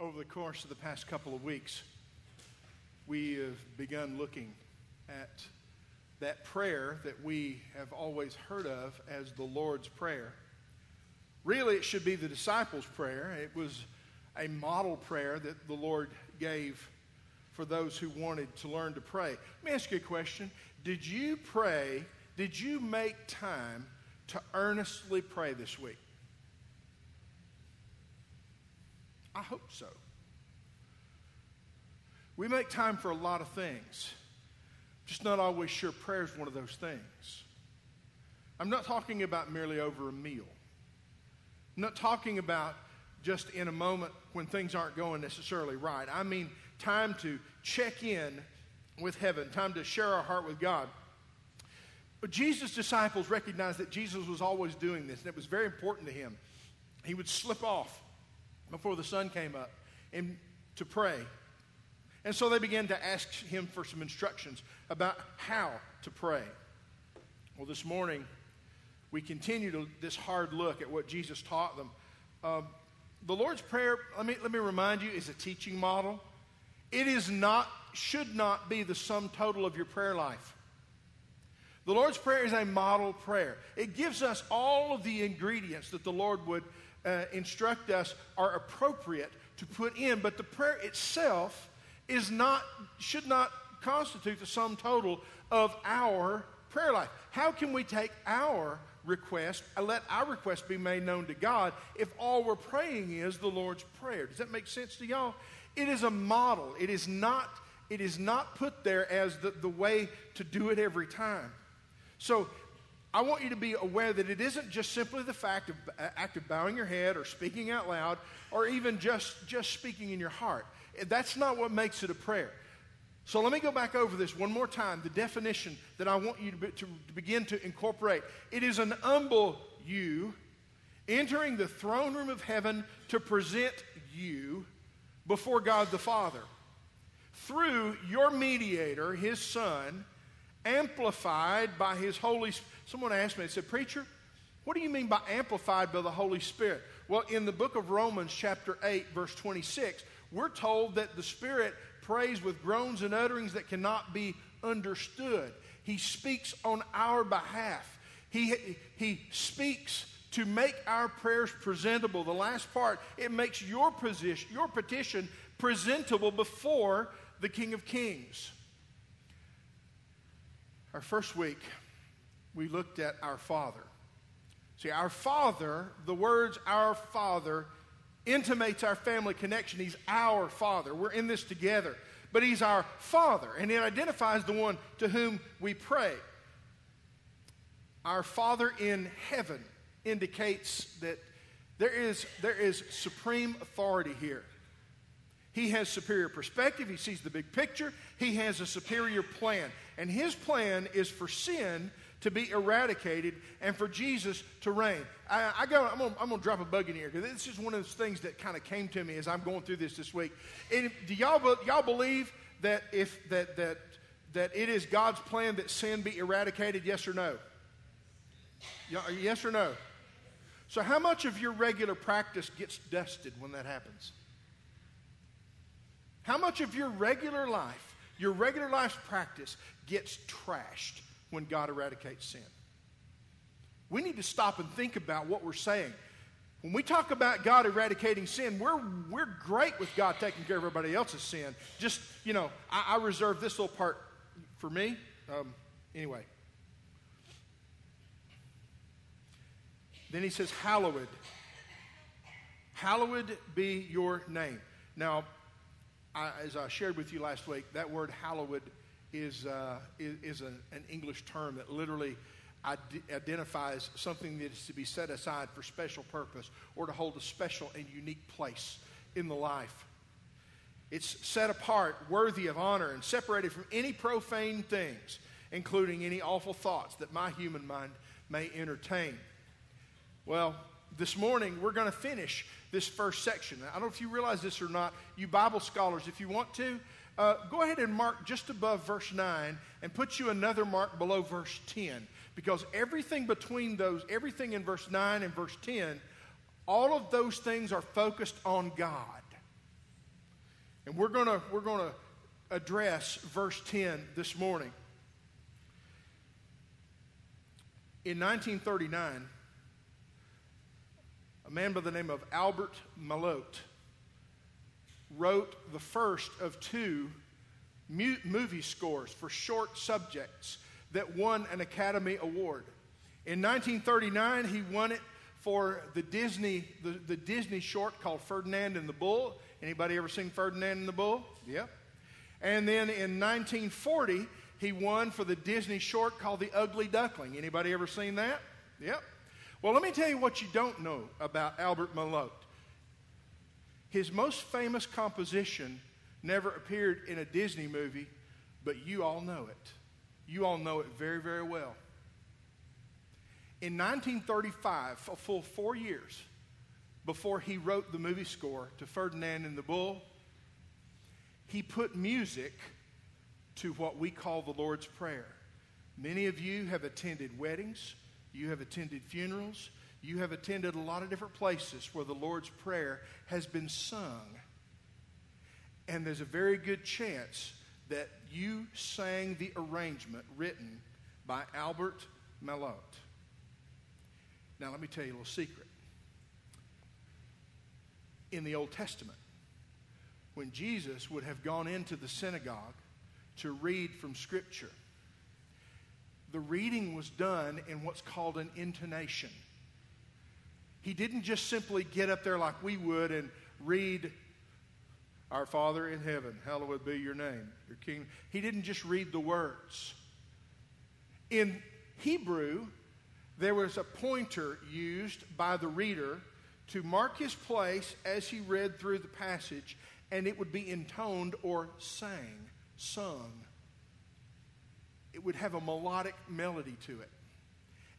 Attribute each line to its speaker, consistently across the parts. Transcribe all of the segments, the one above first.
Speaker 1: Over the course of the past couple of weeks, we have begun looking at that prayer that we have always heard of as the Lord's Prayer. Really, it should be the disciples' prayer. It was a model prayer that the Lord gave for those who wanted to learn to pray. Let me ask you a question. Did you pray, did you make time to earnestly pray this week? I hope so. We make time for a lot of things, just not always sure prayer is one of those things. I'm not talking about merely over a meal. I'm not talking about just in a moment when things aren't going necessarily right. I mean, time to check in with heaven, time to share our heart with God. But Jesus' disciples recognized that Jesus was always doing this, and it was very important to him. He would slip off before the sun came up and to pray. And so they began to ask him for some instructions about how to pray. Well, this morning, we continue to, this hard look at what Jesus taught them. Um, the Lord's Prayer, let me, let me remind you, is a teaching model. It is not, should not be the sum total of your prayer life. The Lord's Prayer is a model prayer. It gives us all of the ingredients that the Lord would uh, instruct us are appropriate to put in, but the prayer itself is not, should not constitute the sum total of our prayer life. How can we take our request and let our request be made known to God if all we're praying is the Lord's Prayer? Does that make sense to y'all? It is a model. It is not, it is not put there as the, the way to do it every time. So I want you to be aware that it isn't just simply the fact of uh, act of bowing your head or speaking out loud or even just, just speaking in your heart. That's not what makes it a prayer. So let me go back over this one more time. The definition that I want you to, be, to, to begin to incorporate. It is an humble you entering the throne room of heaven to present you before God the Father through your mediator, his Son, amplified by his Holy Spirit. Someone asked me, they said, Preacher, what do you mean by amplified by the Holy Spirit? Well, in the book of Romans, chapter 8, verse 26, we're told that the Spirit prays with groans and utterings that cannot be understood. He speaks on our behalf. He, he speaks to make our prayers presentable. The last part, it makes your position, your petition presentable before the King of Kings. Our first week, we looked at our Father. See, our Father, the words our Father intimates our family connection. He's our Father. We're in this together. But He's our Father, and it identifies the one to whom we pray. Our Father in heaven indicates that there is, there is supreme authority here. He has superior perspective. He sees the big picture. He has a superior plan. And his plan is for sin to be eradicated and for Jesus to reign. I, I go, I'm going to drop a bug in here because this is one of those things that kind of came to me as I'm going through this this week. And do y'all, y'all believe that if that that that it is God's plan that sin be eradicated? Yes or no? Yes or no? So, how much of your regular practice gets dusted when that happens? How much of your regular life, your regular life's practice, gets trashed when God eradicates sin? We need to stop and think about what we're saying. When we talk about God eradicating sin, we're, we're great with God taking care of everybody else's sin. Just, you know, I, I reserve this little part for me. Um, anyway. Then he says, Hallowed. Hallowed be your name. Now, I, as I shared with you last week, that word hallowed is, uh, is, is an, an, English term that literally identifies something that is to be set aside for special purpose or to hold a special and unique place in the life. It's set apart, worthy of honor, and separated from any profane things, including any awful thoughts that my human mind may entertain. Well, this morning we're going to finish this first section. I don't know if you realize this or not, you Bible scholars, if you want to, uh, go ahead and mark just above verse 9 and put you another mark below verse 10 because everything between those, everything in verse 9 and verse 10, all of those things are focused on God. And we're going to we're going to address verse 10 this morning. In 1939, a man by the name of Albert Malotte wrote the first of two mu- movie scores for short subjects that won an Academy Award. In 1939, he won it for the Disney, the, the Disney short called Ferdinand and the Bull. Anybody ever seen Ferdinand and the Bull? Yep. And then in 1940, he won for the Disney short called The Ugly Duckling. Anybody ever seen that? Yep. Well, let me tell you what you don't know about Albert Malotte. His most famous composition never appeared in a Disney movie, but you all know it. You all know it very, very well. In 1935, a full four years before he wrote the movie score to Ferdinand and the Bull, he put music to what we call the Lord's Prayer. Many of you have attended weddings, you have attended funerals, you have attended a lot of different places where the Lord's Prayer has been sung. And there's a very good chance that you sang the arrangement written by Albert Malotte. Now, let me tell you a little secret. In the Old Testament, when Jesus would have gone into the synagogue to read from Scripture, the reading was done in what's called an intonation. He didn't just simply get up there like we would and read, Our Father in heaven, hallowed be your name, your kingdom. He didn't just read the words. In Hebrew, there was a pointer used by the reader to mark his place as he read through the passage, and it would be intoned or sang, sung. It would have a melodic melody to it.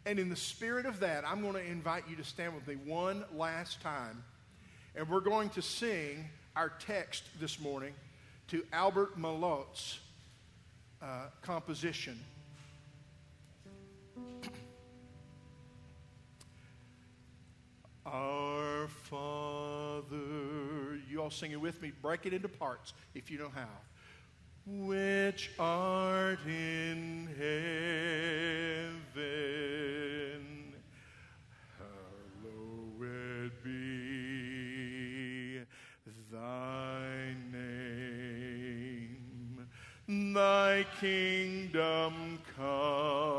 Speaker 1: And in the spirit of that, I'm going to invite you to stand with me one last time, and we're going to sing our text this morning to Albert Malotte's uh, composition. Our Father, you all sing it with me. Break it into parts if you know how. Which art in heaven, Thy kingdom come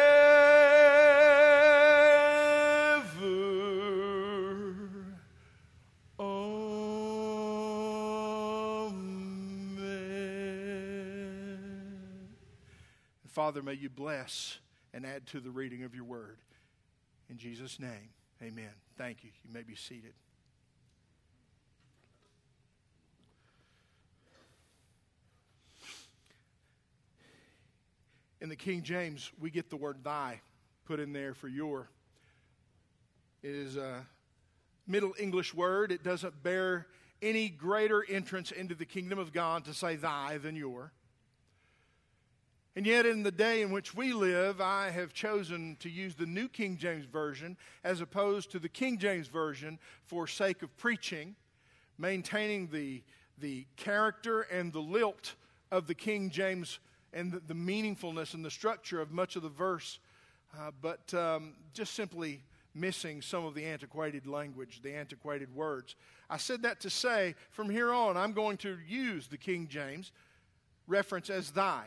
Speaker 1: Father, may you bless and add to the reading of your word. In Jesus' name, amen. Thank you. You may be seated. In the King James, we get the word thy put in there for your. It is a Middle English word. It doesn't bear any greater entrance into the kingdom of God to say thy than your. And yet, in the day in which we live, I have chosen to use the New King James Version as opposed to the King James Version for sake of preaching, maintaining the, the character and the lilt of the King James and the, the meaningfulness and the structure of much of the verse, uh, but um, just simply missing some of the antiquated language, the antiquated words. I said that to say from here on, I'm going to use the King James reference as thy.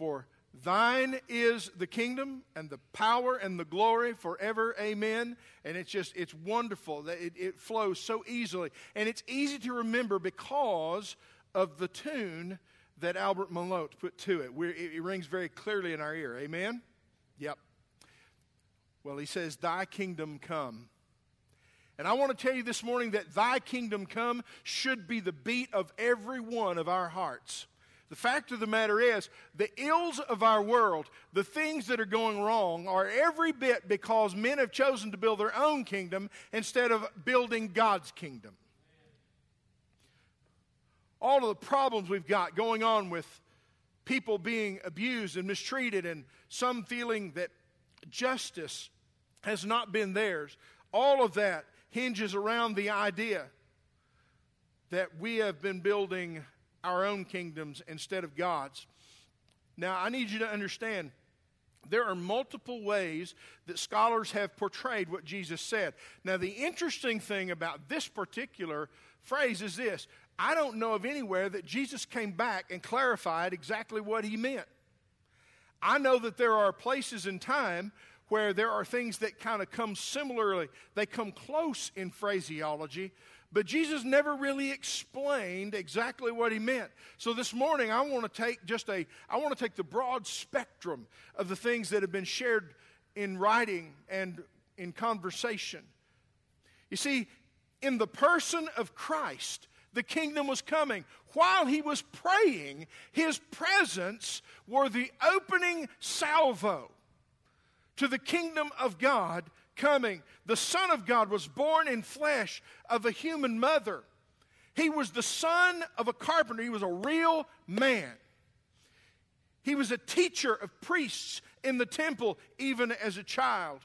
Speaker 1: For thine is the kingdom and the power and the glory forever. Amen. And it's just, it's wonderful that it, it flows so easily. And it's easy to remember because of the tune that Albert Malotte put to it. We're, it. It rings very clearly in our ear. Amen? Yep. Well, he says, Thy kingdom come. And I want to tell you this morning that Thy kingdom come should be the beat of every one of our hearts. The fact of the matter is, the ills of our world, the things that are going wrong, are every bit because men have chosen to build their own kingdom instead of building God's kingdom. All of the problems we've got going on with people being abused and mistreated, and some feeling that justice has not been theirs, all of that hinges around the idea that we have been building our own kingdoms instead of God's. Now, I need you to understand there are multiple ways that scholars have portrayed what Jesus said. Now, the interesting thing about this particular phrase is this I don't know of anywhere that Jesus came back and clarified exactly what he meant. I know that there are places in time where there are things that kind of come similarly, they come close in phraseology, but Jesus never really explained exactly what he meant. So this morning I want to take just a I want to take the broad spectrum of the things that have been shared in writing and in conversation. You see, in the person of Christ, the kingdom was coming. While he was praying, his presence were the opening salvo to the kingdom of God coming. The Son of God was born in flesh of a human mother. He was the son of a carpenter, he was a real man. He was a teacher of priests in the temple, even as a child.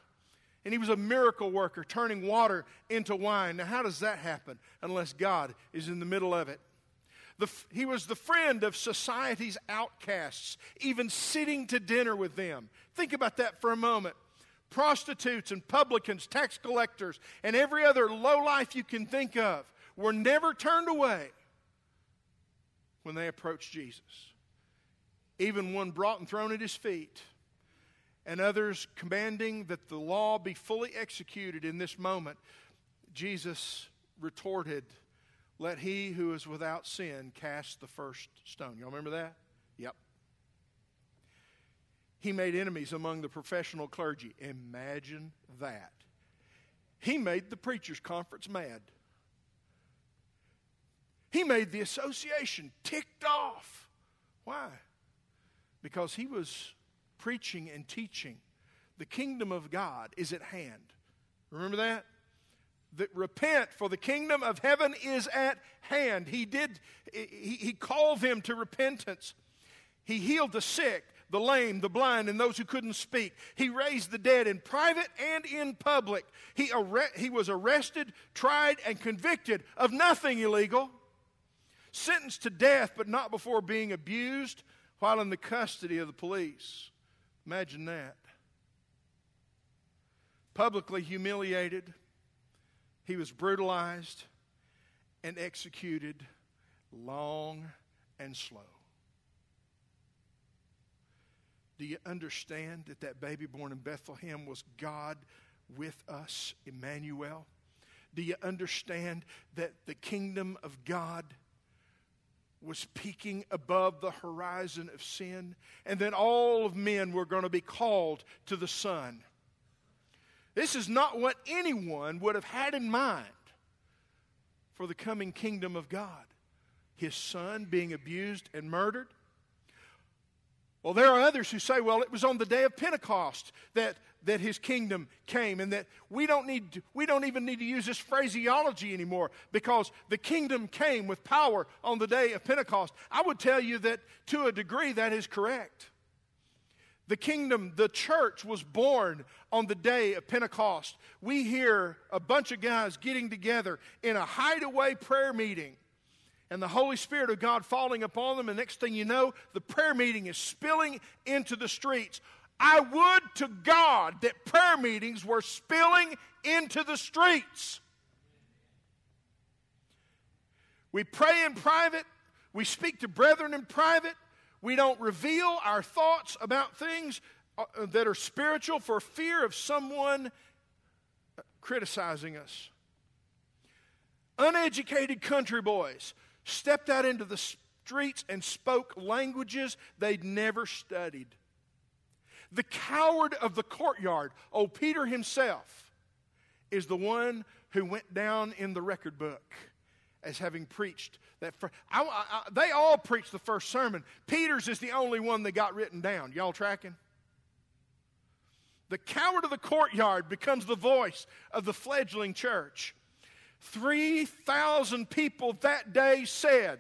Speaker 1: And he was a miracle worker, turning water into wine. Now, how does that happen unless God is in the middle of it? The, he was the friend of society's outcasts, even sitting to dinner with them. Think about that for a moment. Prostitutes and publicans, tax collectors, and every other low life you can think of were never turned away when they approached Jesus. Even one brought and thrown at his feet and others commanding that the law be fully executed in this moment, Jesus retorted, Let he who is without sin cast the first stone. Y'all remember that? Yep. He made enemies among the professional clergy. Imagine that. He made the preachers' conference mad. He made the association ticked off. Why? Because he was preaching and teaching. The kingdom of God is at hand. Remember that? That repent, for the kingdom of heaven is at hand. He did, he, he called them to repentance. He healed the sick, the lame, the blind, and those who couldn't speak. He raised the dead in private and in public. He, arre- he was arrested, tried, and convicted of nothing illegal, sentenced to death, but not before being abused while in the custody of the police. Imagine that. Publicly humiliated, he was brutalized and executed long and slow. Do you understand that that baby born in Bethlehem was God with us, Emmanuel? Do you understand that the kingdom of God was peeking above the horizon of sin, and then all of men were going to be called to the Son. This is not what anyone would have had in mind for the coming kingdom of God. His Son being abused and murdered. Well, there are others who say, well, it was on the day of Pentecost that that his kingdom came and that we don't need to, we don't even need to use this phraseology anymore because the kingdom came with power on the day of Pentecost. I would tell you that to a degree that is correct. The kingdom, the church was born on the day of Pentecost. We hear a bunch of guys getting together in a hideaway prayer meeting and the Holy Spirit of God falling upon them. And next thing you know, the prayer meeting is spilling into the streets I would to God that prayer meetings were spilling into the streets. We pray in private, we speak to brethren in private, we don't reveal our thoughts about things uh, that are spiritual for fear of someone criticizing us. Uneducated country boys stepped out into the streets and spoke languages they'd never studied. The coward of the courtyard, old Peter himself, is the one who went down in the record book as having preached that. First, I, I, they all preached the first sermon. Peter's is the only one that got written down. Y'all tracking? The coward of the courtyard becomes the voice of the fledgling church. 3,000 people that day said,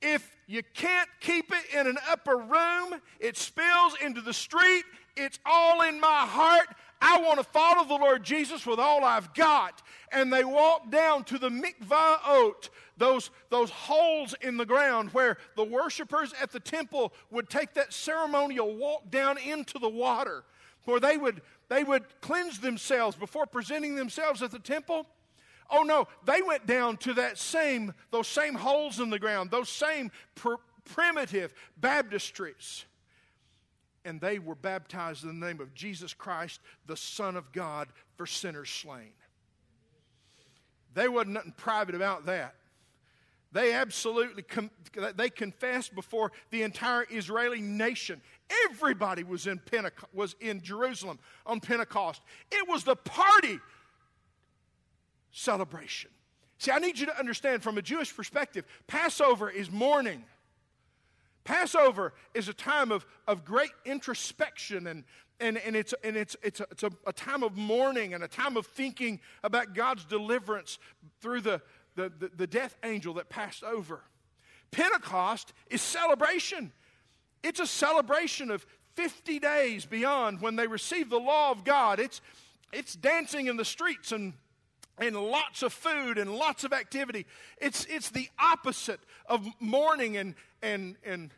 Speaker 1: if you can't keep it in an upper room, it spills into the street, it's all in my heart. I want to follow the Lord Jesus with all I've got. And they walked down to the mikvaot, those, those holes in the ground where the worshipers at the temple would take that ceremonial walk down into the water, where they would, they would cleanse themselves before presenting themselves at the temple. Oh no, they went down to that same, those same holes in the ground, those same pr- primitive baptistries. And they were baptized in the name of Jesus Christ, the Son of God, for sinners slain. They wasn't nothing private about that. They absolutely com- they confessed before the entire Israeli nation. Everybody was in Pentecost, was in Jerusalem on Pentecost. It was the party celebration. See, I need you to understand from a Jewish perspective, Passover is mourning. Passover is a time of, of great introspection and, and, and, it's, and it's, it's, a, it's a, a time of mourning and a time of thinking about God's deliverance through the, the, the, the death angel that passed over. Pentecost is celebration. It's a celebration of 50 days beyond when they received the law of God. It's, it's dancing in the streets and and lots of food and lots of activity. It's, it's the opposite of mourning and, and, and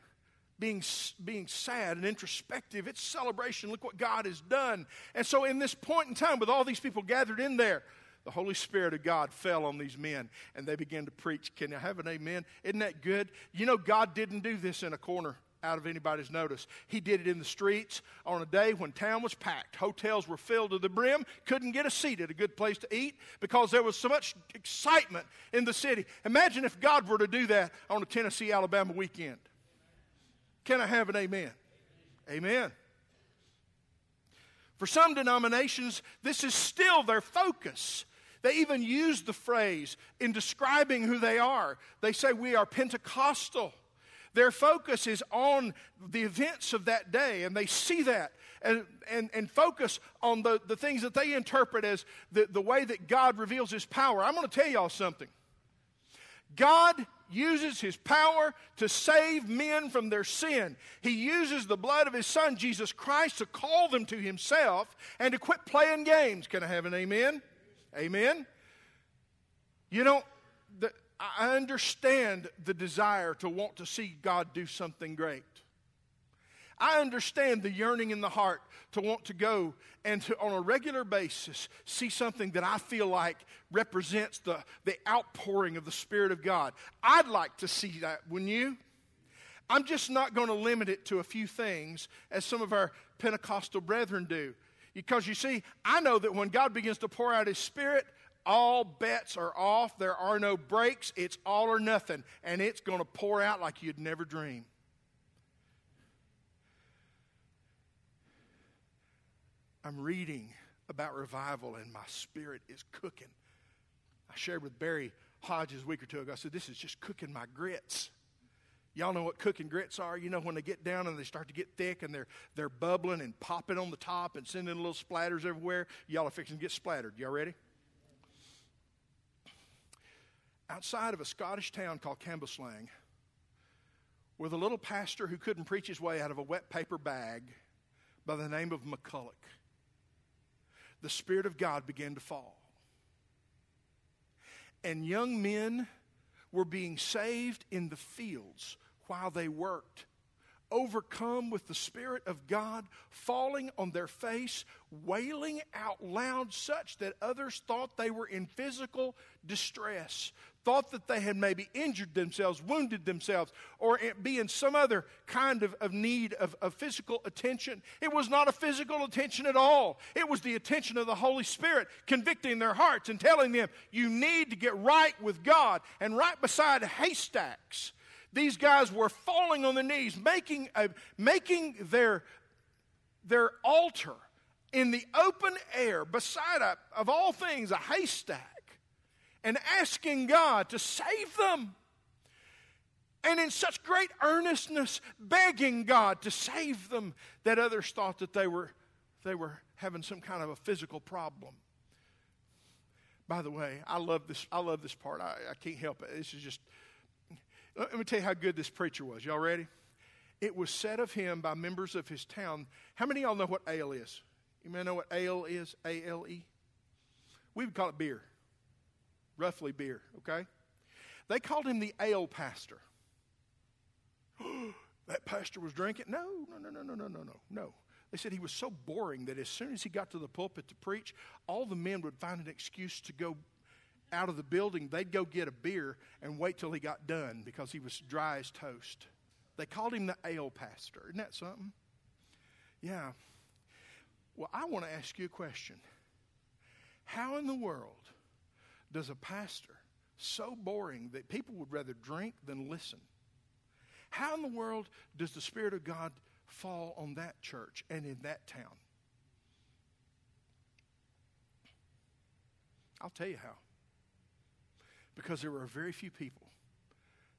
Speaker 1: being, being sad and introspective. It's celebration. Look what God has done. And so, in this point in time, with all these people gathered in there, the Holy Spirit of God fell on these men and they began to preach. Can you have an amen? Isn't that good? You know, God didn't do this in a corner out of anybody's notice. He did it in the streets on a day when town was packed. Hotels were filled to the brim, couldn't get a seat at a good place to eat because there was so much excitement in the city. Imagine if God were to do that on a Tennessee Alabama weekend. Can I have an amen? Amen. For some denominations, this is still their focus. They even use the phrase in describing who they are. They say, We are Pentecostal. Their focus is on the events of that day, and they see that and, and, and focus on the, the things that they interpret as the, the way that God reveals His power. I'm going to tell y'all something. God uses His power to save men from their sin. He uses the blood of His Son, Jesus Christ, to call them to Himself and to quit playing games. Can I have an amen? Amen. You know, the, I understand the desire to want to see God do something great. I understand the yearning in the heart to want to go and to, on a regular basis, see something that I feel like represents the, the outpouring of the Spirit of God. I'd like to see that, wouldn't you? I'm just not going to limit it to a few things as some of our Pentecostal brethren do. Because you see, I know that when God begins to pour out His Spirit, all bets are off. There are no brakes. It's all or nothing. And it's going to pour out like you'd never dream. I'm reading about revival and my spirit is cooking. I shared with Barry Hodges a week or two ago. I said, This is just cooking my grits. Y'all know what cooking grits are? You know, when they get down and they start to get thick and they're, they're bubbling and popping on the top and sending little splatters everywhere. Y'all are fixing to get splattered. Y'all ready? Outside of a Scottish town called Cambuslang with a little pastor who couldn't preach his way out of a wet paper bag by the name of McCulloch. The Spirit of God began to fall. And young men were being saved in the fields while they worked overcome with the Spirit of God, falling on their face, wailing out loud, such that others thought they were in physical distress, thought that they had maybe injured themselves, wounded themselves, or be in some other kind of, of need of, of physical attention. It was not a physical attention at all. It was the attention of the Holy Spirit convicting their hearts and telling them, you need to get right with God. And right beside haystacks, these guys were falling on their knees, making, a, making their, their altar in the open air beside, a, of all things, a haystack, and asking God to save them. And in such great earnestness, begging God to save them, that others thought that they were, they were having some kind of a physical problem. By the way, I love this, I love this part. I, I can't help it. This is just let me tell you how good this preacher was. Y'all ready? It was said of him by members of his town. How many of y'all know what ale is? You may know what ale is? A L E? We would call it beer. Roughly beer, okay? They called him the ale pastor. that pastor was drinking? No, no, no, no, no, no, no, no, no. They said he was so boring that as soon as he got to the pulpit to preach, all the men would find an excuse to go out of the building, they'd go get a beer and wait till he got done because he was dry as toast. They called him the ale pastor. Isn't that something? Yeah. Well, I want to ask you a question. How in the world does a pastor so boring that people would rather drink than listen? How in the world does the Spirit of God fall on that church and in that town? I'll tell you how. Because there were very few people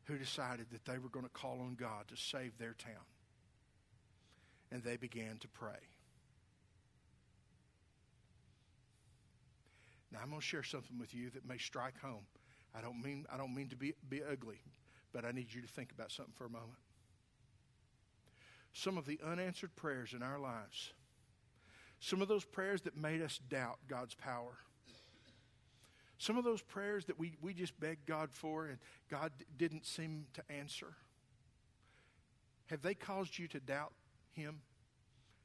Speaker 1: who decided that they were going to call on God to save their town. And they began to pray. Now I'm going to share something with you that may strike home. I don't mean I don't mean to be, be ugly, but I need you to think about something for a moment. Some of the unanswered prayers in our lives, some of those prayers that made us doubt God's power some of those prayers that we, we just begged God for and God didn't seem to answer, have they caused you to doubt Him?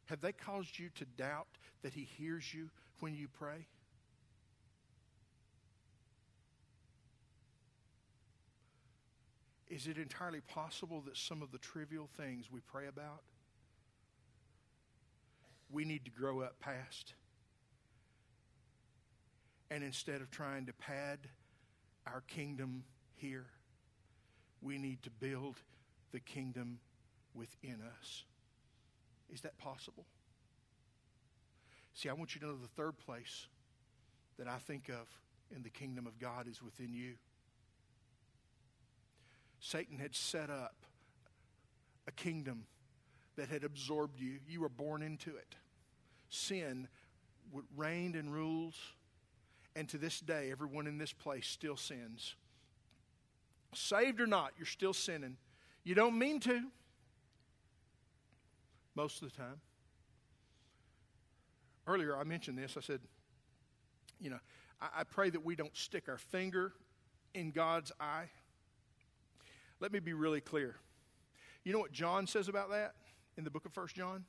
Speaker 1: Have they caused you to doubt that He hears you when you pray? Is it entirely possible that some of the trivial things we pray about, we need to grow up past? And instead of trying to pad our kingdom here, we need to build the kingdom within us. Is that possible? See, I want you to know the third place that I think of in the kingdom of God is within you. Satan had set up a kingdom that had absorbed you. You were born into it. Sin reigned and rules and to this day, everyone in this place still sins. Saved or not, you're still sinning. You don't mean to, most of the time. Earlier, I mentioned this. I said, you know, I, I pray that we don't stick our finger in God's eye. Let me be really clear. You know what John says about that in the book of First John?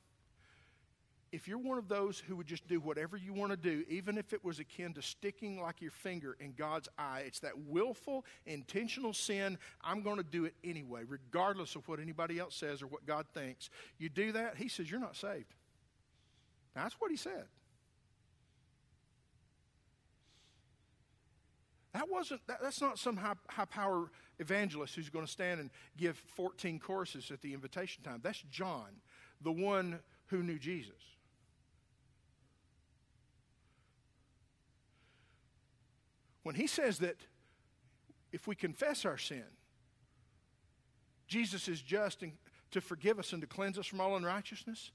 Speaker 1: if you're one of those who would just do whatever you want to do, even if it was akin to sticking like your finger in God's eye, it's that willful, intentional sin. I'm going to do it anyway, regardless of what anybody else says or what God thinks. You do that, He says, You're not saved. that's what He said. That wasn't, that, that's not some high, high power evangelist who's going to stand and give 14 courses at the invitation time. That's John, the one who knew Jesus. When he says that if we confess our sin, Jesus is just and to forgive us and to cleanse us from all unrighteousness.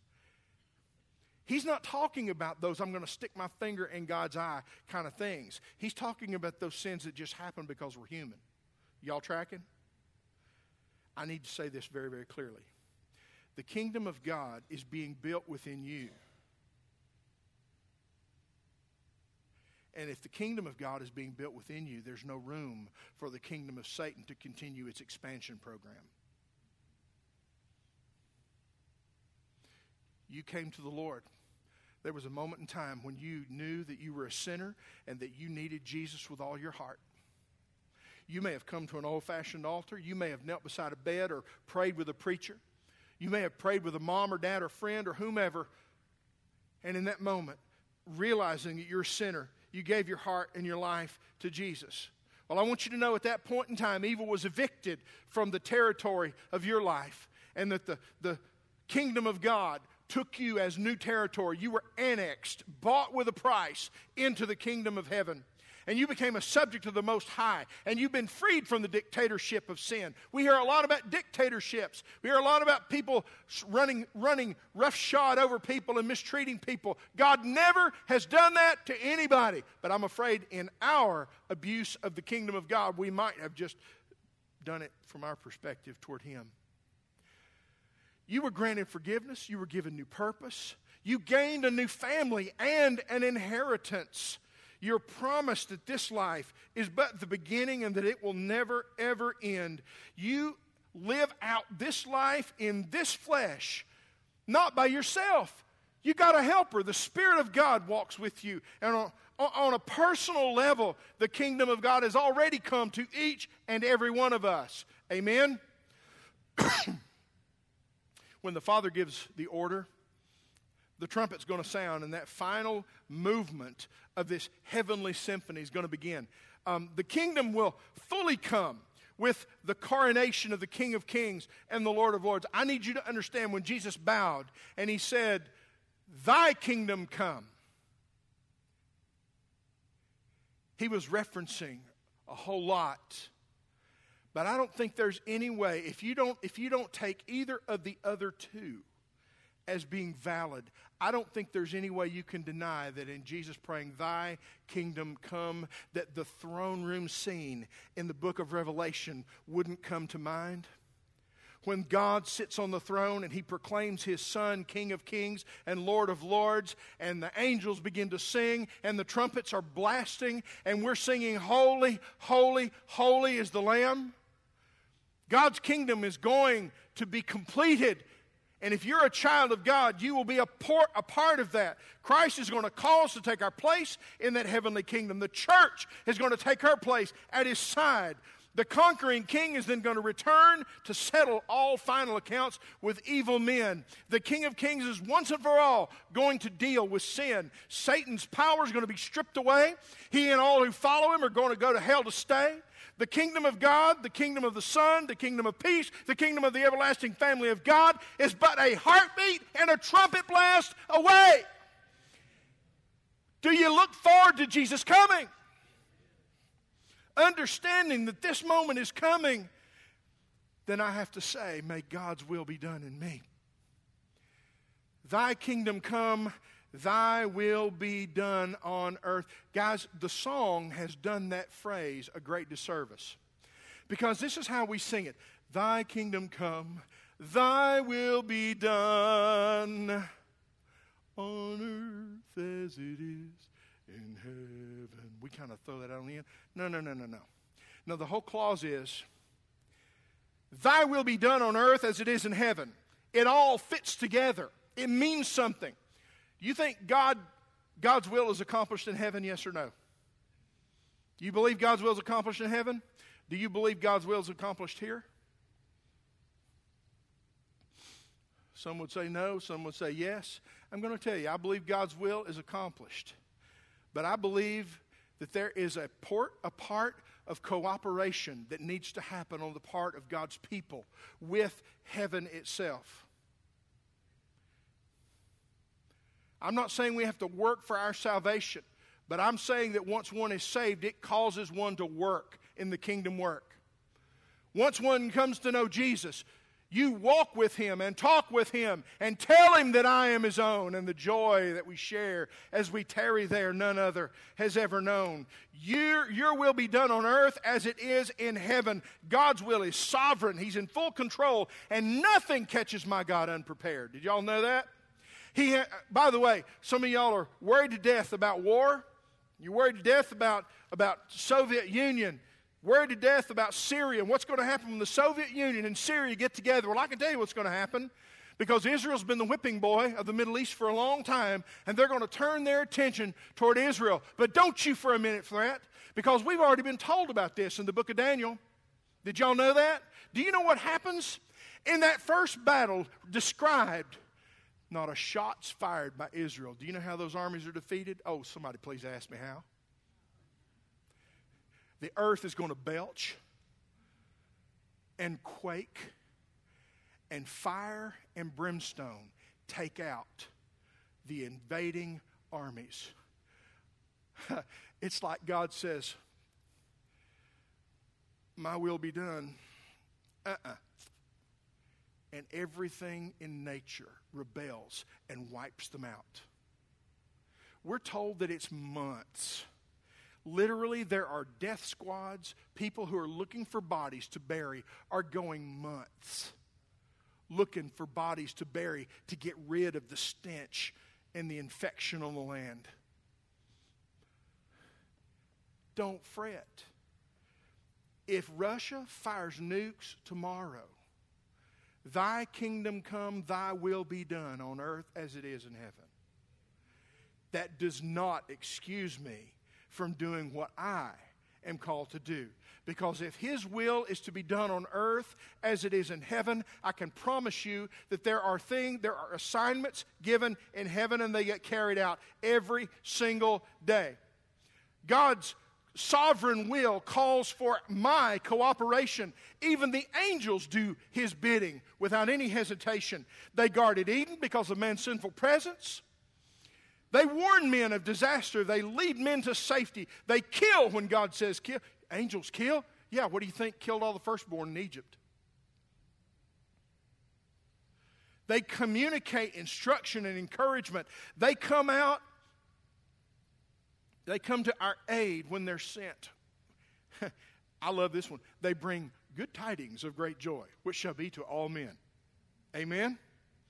Speaker 1: He's not talking about those I'm going to stick my finger in God's eye kind of things. He's talking about those sins that just happen because we're human. Y'all tracking? I need to say this very, very clearly. The kingdom of God is being built within you. And if the kingdom of God is being built within you, there's no room for the kingdom of Satan to continue its expansion program. you came to the Lord. There was a moment in time when you knew that you were a sinner and that you needed Jesus with all your heart. You may have come to an old fashioned altar. You may have knelt beside a bed or prayed with a preacher. You may have prayed with a mom or dad or friend or whomever. And in that moment, realizing that you're a sinner, you gave your heart and your life to Jesus. Well, I want you to know at that point in time, evil was evicted from the territory of your life, and that the, the kingdom of God took you as new territory. You were annexed, bought with a price into the kingdom of heaven and you became a subject of the Most High, and you've been freed from the dictatorship of sin. We hear a lot about dictatorships. We hear a lot about people running, running roughshod over people and mistreating people. God never has done that to anybody. But I'm afraid in our abuse of the kingdom of God, we might have just done it from our perspective toward Him. You were granted forgiveness, you were given new purpose, you gained a new family and an inheritance. You're promised that this life is but the beginning and that it will never, ever end. You live out this life in this flesh, not by yourself. You got a helper. The Spirit of God walks with you. And on, on a personal level, the kingdom of God has already come to each and every one of us. Amen? when the Father gives the order, the trumpet's going to sound, and that final movement of this heavenly symphony is going to begin. Um, the kingdom will fully come with the coronation of the King of Kings and the Lord of Lords. I need you to understand when Jesus bowed and he said, Thy kingdom come, he was referencing a whole lot. But I don't think there's any way, if you don't, if you don't take either of the other two, as being valid. I don't think there's any way you can deny that in Jesus praying, Thy kingdom come, that the throne room scene in the book of Revelation wouldn't come to mind. When God sits on the throne and he proclaims his Son, King of Kings and Lord of Lords, and the angels begin to sing, and the trumpets are blasting, and we're singing, Holy, Holy, Holy is the Lamb. God's kingdom is going to be completed and if you're a child of God, you will be a, por- a part of that. Christ is going to call us to take our place in that heavenly kingdom. The church is going to take her place at his side. The conquering king is then going to return to settle all final accounts with evil men. The king of kings is once and for all going to deal with sin. Satan's power is going to be stripped away. He and all who follow him are going to go to hell to stay. The kingdom of God, the kingdom of the Son, the kingdom of peace, the kingdom of the everlasting family of God is but a heartbeat and a trumpet blast away. Do you look forward to Jesus coming? Understanding that this moment is coming, then I have to say, may God's will be done in me. Thy kingdom come Thy will be done on earth. Guys, the song has done that phrase a great disservice. Because this is how we sing it Thy kingdom come, thy will be done on earth as it is in heaven. We kind of throw that out on the end. No, no, no, no, no. No, the whole clause is Thy will be done on earth as it is in heaven. It all fits together, it means something. You think God, God's will is accomplished in heaven, yes or no? Do you believe God's will is accomplished in heaven? Do you believe God's will is accomplished here? Some would say no, some would say yes. I'm going to tell you, I believe God's will is accomplished. But I believe that there is a, port, a part of cooperation that needs to happen on the part of God's people with heaven itself. I'm not saying we have to work for our salvation, but I'm saying that once one is saved, it causes one to work in the kingdom work. Once one comes to know Jesus, you walk with him and talk with him and tell him that I am his own and the joy that we share as we tarry there, none other has ever known. Your, your will be done on earth as it is in heaven. God's will is sovereign, he's in full control, and nothing catches my God unprepared. Did y'all know that? He, by the way, some of y'all are worried to death about war. You're worried to death about, about Soviet Union. Worried to death about Syria and what's going to happen when the Soviet Union and Syria get together. Well, I can tell you what's going to happen. because Israel's been the whipping boy of the Middle East for a long time, and they're going to turn their attention toward Israel. But don't you for a minute for that, because we've already been told about this in the book of Daniel. Did y'all know that? Do you know what happens? In that first battle described, not a shot's fired by Israel. Do you know how those armies are defeated? Oh, somebody please ask me how. The earth is going to belch and quake, and fire and brimstone take out the invading armies. it's like God says, My will be done. Uh uh-uh. uh And everything in nature rebels and wipes them out. We're told that it's months Literally, there are death squads, people who are looking for bodies to bury are going months looking for bodies to bury to get rid of the stench and the infection on the land. Don't fret. If Russia fires nukes tomorrow, thy kingdom come, thy will be done on earth as it is in heaven. That does not excuse me from doing what I am called to do. Because if His will is to be done on earth as it is in heaven, I can promise you that there are things, there are assignments given in heaven and they get carried out every single day. God's sovereign will calls for my cooperation. Even the angels do His bidding without any hesitation. They guarded Eden because of man's sinful presence. They warn men of disaster. They lead men to safety. They kill when God says kill. Angels kill? Yeah, what do you think killed all the firstborn in Egypt? They communicate instruction and encouragement. They come out, they come to our aid when they're sent. I love this one. They bring good tidings of great joy, which shall be to all men. Amen?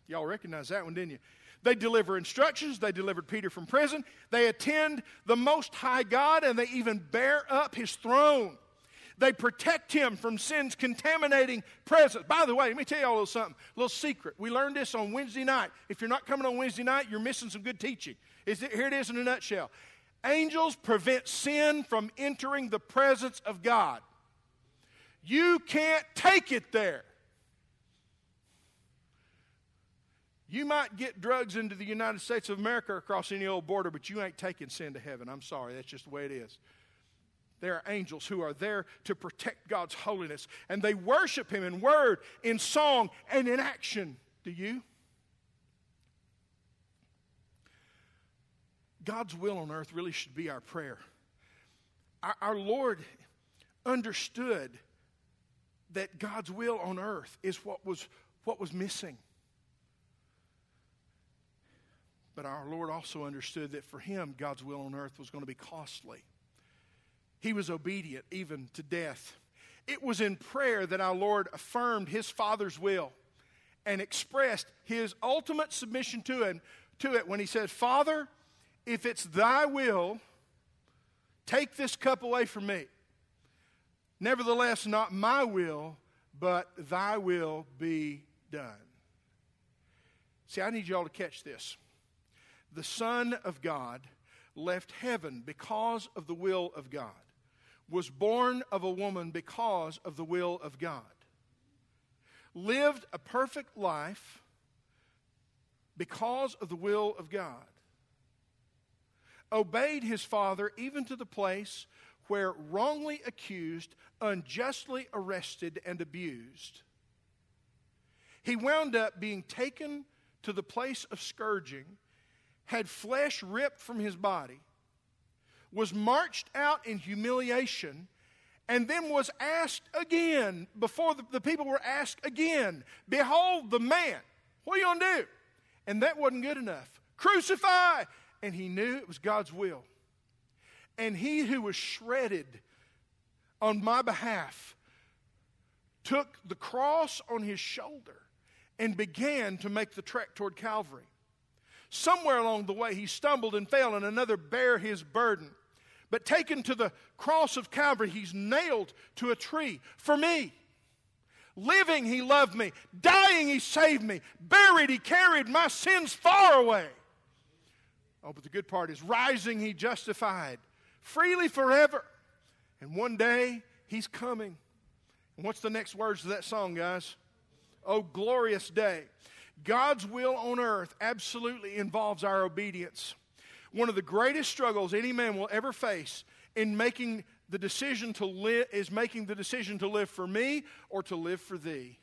Speaker 1: Y'all recognize that one, didn't you? They deliver instructions. They delivered Peter from prison. They attend the Most High God and they even bear up his throne. They protect him from sin's contaminating presence. By the way, let me tell you all a little something, a little secret. We learned this on Wednesday night. If you're not coming on Wednesday night, you're missing some good teaching. Is it, here it is in a nutshell. Angels prevent sin from entering the presence of God. You can't take it there. You might get drugs into the United States of America across any old border, but you ain't taking sin to heaven. I'm sorry, that's just the way it is. There are angels who are there to protect God's holiness, and they worship Him in word, in song, and in action. Do you? God's will on earth really should be our prayer. Our, our Lord understood that God's will on earth is what was, what was missing. But our Lord also understood that for him, God's will on earth was going to be costly. He was obedient even to death. It was in prayer that our Lord affirmed his Father's will and expressed his ultimate submission to it, to it when he said, Father, if it's thy will, take this cup away from me. Nevertheless, not my will, but thy will be done. See, I need y'all to catch this the Son of God, left heaven because of the will of God, was born of a woman because of the will of God, lived a perfect life because of the will of God, obeyed his Father even to the place where wrongly accused, unjustly arrested, and abused. He wound up being taken to the place of scourging had flesh ripped from his body, was marched out in humiliation, and then was asked again, before the, the people were asked again, Behold the man. What are you going to do? And that wasn't good enough. Crucify! And he knew it was God's will. And he who was shredded on my behalf took the cross on his shoulder and began to make the trek toward Calvary. Somewhere along the way, he stumbled and fell, and another bear his burden. But taken to the cross of Calvary, he's nailed to a tree for me. Living, He loved me. Dying, He saved me. Buried, He carried my sins far away. Oh, but the good part is rising, He justified freely forever. And one day, He's coming. And what's the next words of that song, guys? Oh, glorious day. God's will on earth absolutely involves our obedience. One of the greatest struggles any man will ever face in making the decision to live is making the decision to live for me or to live for thee.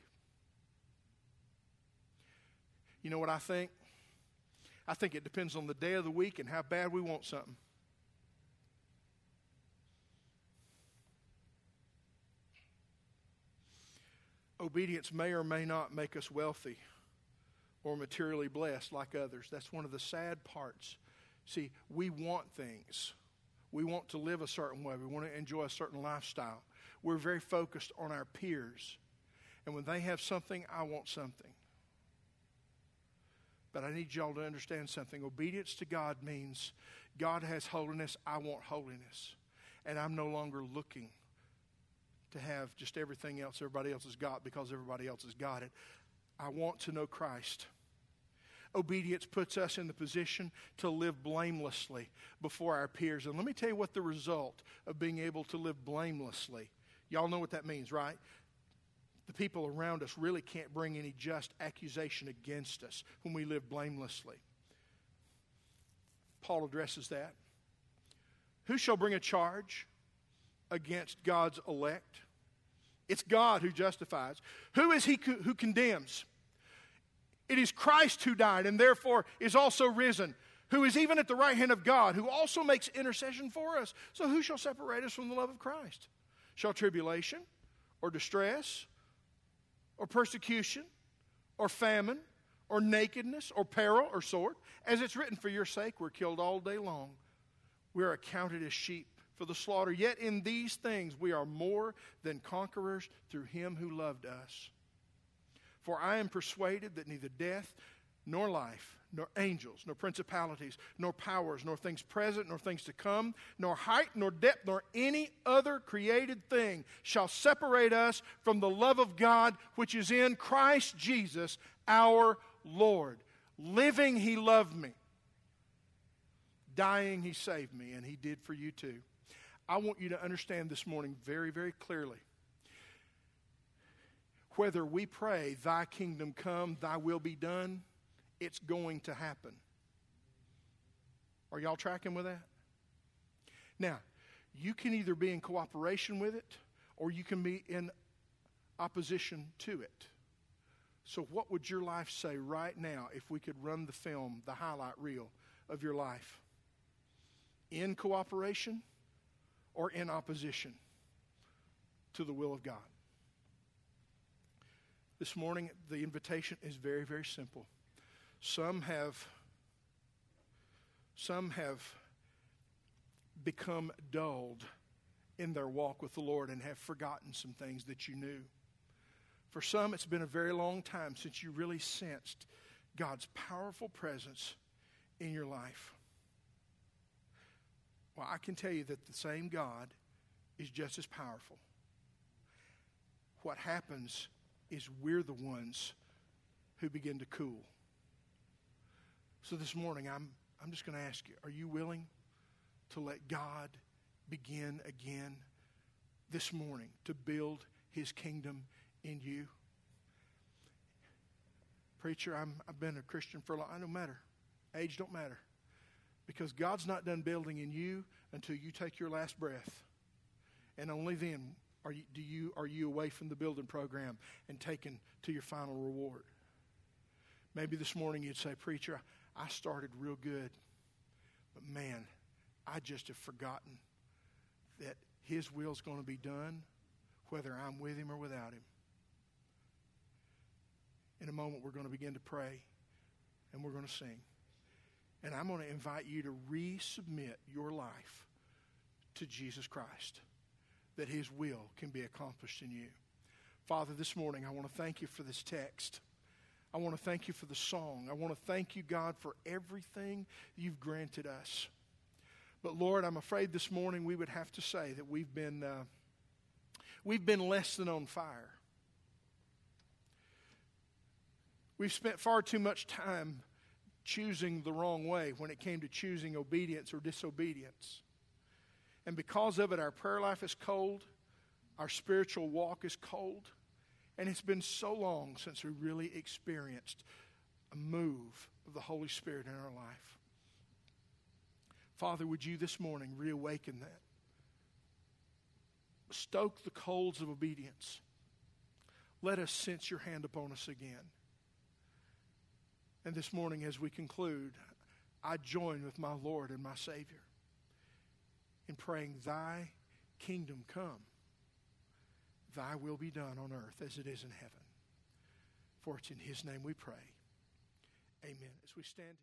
Speaker 1: You know what I think? I think it depends on the day of the week and how bad we want something. Obedience may or may not make us wealthy or materially blessed like others. That's one of the sad parts. See, we want things. We want to live a certain way. We want to enjoy a certain lifestyle. We're very focused on our peers. And when they have something, I want something. But I need y'all to understand something. Obedience to God means God has holiness, I want holiness. And I'm no longer looking to have just everything else everybody else has got because everybody else has got it. I want to know Christ. Obedience puts us in the position to live blamelessly before our peers. And let me tell you what the result of being able to live blamelessly. Y'all know what that means, right? The people around us really can't bring any just accusation against us when we live blamelessly. Paul addresses that. Who shall bring a charge against God's elect? It's God who justifies. Who is he who condemns? It is Christ who died and therefore is also risen, who is even at the right hand of God, who also makes intercession for us. So who shall separate us from the love of Christ? Shall tribulation or distress or persecution or famine or nakedness or peril or sword? As it's written, for your sake we're killed all day long. We are accounted as sheep for the slaughter. Yet in these things we are more than conquerors through him who loved us. For I am persuaded that neither death, nor life, nor angels, nor principalities, nor powers, nor things present, nor things to come, nor height, nor depth, nor any other created thing shall separate us from the love of God which is in Christ Jesus our Lord. Living, He loved me. Dying, He saved me, and He did for you too. I want you to understand this morning very, very clearly. Whether we pray, Thy kingdom come, Thy will be done, it's going to happen. Are y'all tracking with that? Now, you can either be in cooperation with it or you can be in opposition to it. So, what would your life say right now if we could run the film, the highlight reel of your life? In cooperation or in opposition to the will of God. This morning, the invitation is very, very simple. Some have, some have become dulled in their walk with the Lord and have forgotten some things that you knew. For some, it's been a very long time since you really sensed God's powerful presence in your life. Well, I can tell you that the same God is just as powerful. What happens is we're the ones who begin to cool. So this morning, I'm, I'm just going to ask you are you willing to let God begin again this morning to build his kingdom in you? Preacher, I'm, I've been a Christian for a long time. Don't matter. Age don't matter. Because God's not done building in you until you take your last breath. And only then are you, do you, are you away from the building program and taken to your final reward. Maybe this morning you'd say, Preacher, I started real good, but man, I just have forgotten that His will is going to be done whether I'm with Him or without Him. In a moment, we're going to begin to pray and we're going to sing. And I'm going to invite you to resubmit your life to Jesus Christ that His will can be accomplished in you. Father, this morning I want to thank you for this text. I want to thank you for the song. I want to thank you, God, for everything you've granted us. But Lord, I'm afraid this morning we would have to say that we've been, uh, we've been less than on fire. We've spent far too much time choosing the wrong way when it came to choosing obedience or disobedience. And because of it, our prayer life is cold, our spiritual walk is cold, and it's been so long since we really experienced a move of the Holy Spirit in our life. Father, would you this morning reawaken that? Stoke the coals of obedience. Let us sense your hand upon us again. And this morning, as we conclude, I join with my Lord and my Savior in praying, Thy kingdom come, Thy will be done on earth as it is in heaven. For it's in His name we pray. Amen. As we stand.